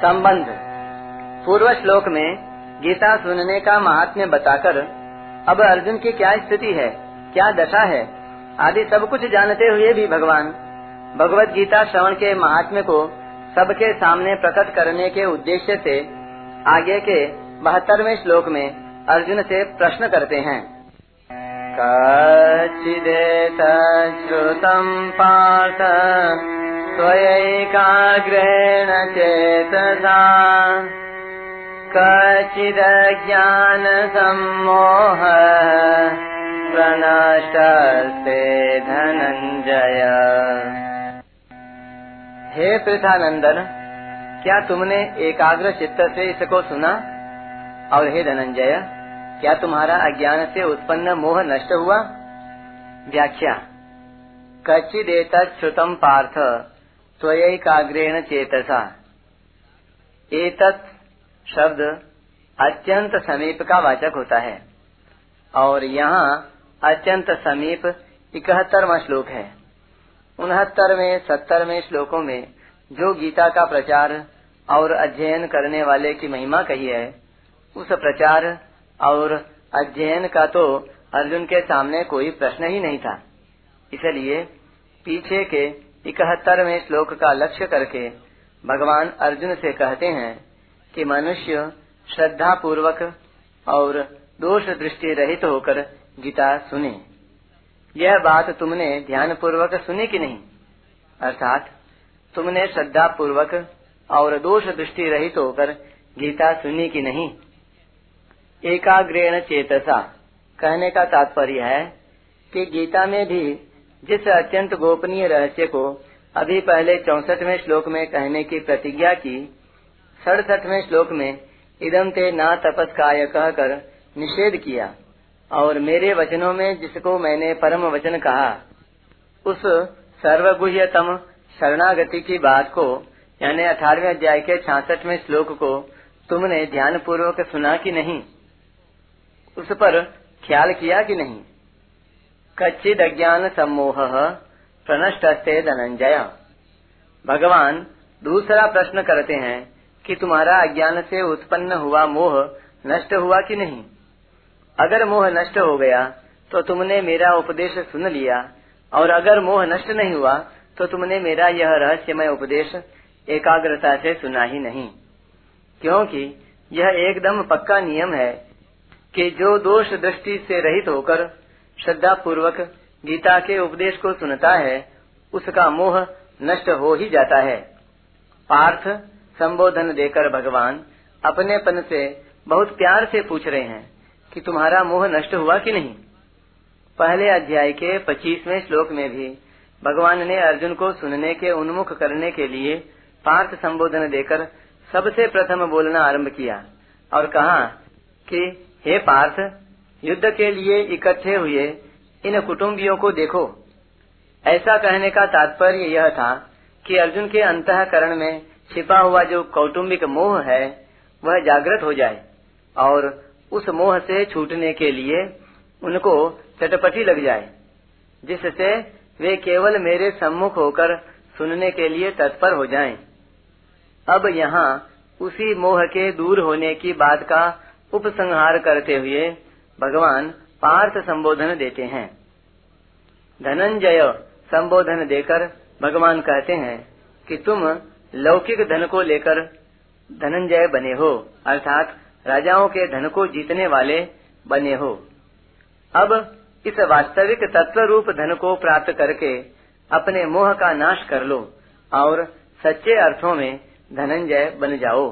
संबंध। पूर्व श्लोक में गीता सुनने का महात्म्य बताकर, अब अर्जुन की क्या स्थिति है, क्या दशा है, आदि सब कुछ जानते हुए भी भगवान, भगवत गीता श्रवण के महात्म्य को सबके सामने प्रकट करने के उद्देश्य से आगे के बहत्तरवें श्लोक में अर्जुन से प्रश्न करते हैं। कचिदेतश्रुतम् पार्थ त्वयैकाग्रेण चेतसा। कचिदज्ञानसम्मोह प्रनष्टस्ते धनंजय हे पृथानंदन, क्या तुमने एकाग्र चित्त से इसको सुना? और हे धनंजय, क्या तुम्हारा अज्ञान से उत्पन्न मोह नष्ट हुआ? व्याख्या कच्चिदेत श्रुतम पार्थ। स्वयकाग्रेण चेतसा। एतत् शब्द अत्यंत समीप का वाचक होता है। और यहाँ अत्यंत समीप इकहत्तरवा श्लोक है। उनहत्तरवें, सत्तरवें श्लोकों में जो गीता का प्रचार और अध्ययन करने वाले की महिमा कही है, उस प्रचार और अध्ययन का तो अर्जुन के सामने कोई प्रश्न ही नहीं था। इसलिए पीछे के इकहत्तरवें श्लोक का लक्ष्य करके भगवान अर्जुन से कहते हैं कि मनुष्य श्रद्धा पूर्वक और दोष दृष्टि रहित होकर गीता सुने। यह बात तुमने ध्यान पूर्वक सुनी कि नहीं? अर्थात तुमने श्रद्धा पूर्वक और दोष दृष्टि रहित होकर गीता सुनी कि नहीं? एकाग्रेण चेतसा। कहने का तात्पर्य है कि गीता में भी जिस अत्यंत गोपनीय रहस्य को अभी पहले चौसठवें श्लोक में कहने की प्रतिज्ञा की, सड़सठवें श्लोक में इदम ते ना तपस्काय कहकर निषेध किया और मेरे वचनों में जिसको मैंने परम वचन कहा, उस सर्वगुह्यतम शरणागति की बात को, यानी अठारहवें अध्याय के छियासठवें श्लोक को तुमने ध्यान पूर्वक सुना कि नहीं? उस पर ख्याल किया कि नहीं? कच्चिद अज्ञान सम्मोह प्रनष्ट धनंजय भगवान दूसरा प्रश्न करते हैं कि तुम्हारा अज्ञान से उत्पन्न हुआ मोह नष्ट हुआ कि नहीं? अगर मोह नष्ट हो गया तो तुमने मेरा उपदेश सुन लिया, और अगर मोह नष्ट नहीं हुआ तो तुमने मेरा यह रहस्यमय उपदेश एकाग्रता से सुना ही नहीं। क्योंकि यह एकदम पक्का नियम है कि जो दोष दृष्टि से रहित होकर श्रद्धा पूर्वक गीता के उपदेश को सुनता है, उसका मोह नष्ट हो ही जाता है। पार्थ संबोधन देकर भगवान अपने पन से बहुत प्यार से पूछ रहे हैं कि तुम्हारा मोह नष्ट हुआ कि नहीं? पहले अध्याय के पच्चीसवें श्लोक में भी भगवान ने अर्जुन को सुनने के उन्मुख करने के लिए पार्थ संबोधन देकर सबसे प्रथम बोलना आरंभ किया और कहा कि, हे पार्थ युद्ध के लिए इकट्ठे हुए इन कुटुंबियों को देखो ऐसा कहने का तात्पर्य यह था कि अर्जुन के अंतकरण में छिपा हुआ जो कौटुंबिक मोह है, वह जागृत हो जाए और उस मोह से छूटने के लिए उनको चटपटी लग जाए, जिससे वे केवल मेरे सम्मुख होकर सुनने के लिए तत्पर हो जाएँ। अब यहाँ उसी मोह के दूर होने की बात का उपसंहार करते हुए भगवान पार्थ संबोधन देते हैं। धनंजय संबोधन देकर भगवान कहते हैं कि तुम लौकिक धन को लेकर धनंजय बने हो, अर्थात राजाओं के धन को जीतने वाले बने हो। अब इस वास्तविक तत्व रूप धन को प्राप्त करके अपने मोह का नाश कर लो और सच्चे अर्थों में धनंजय बन जाओ।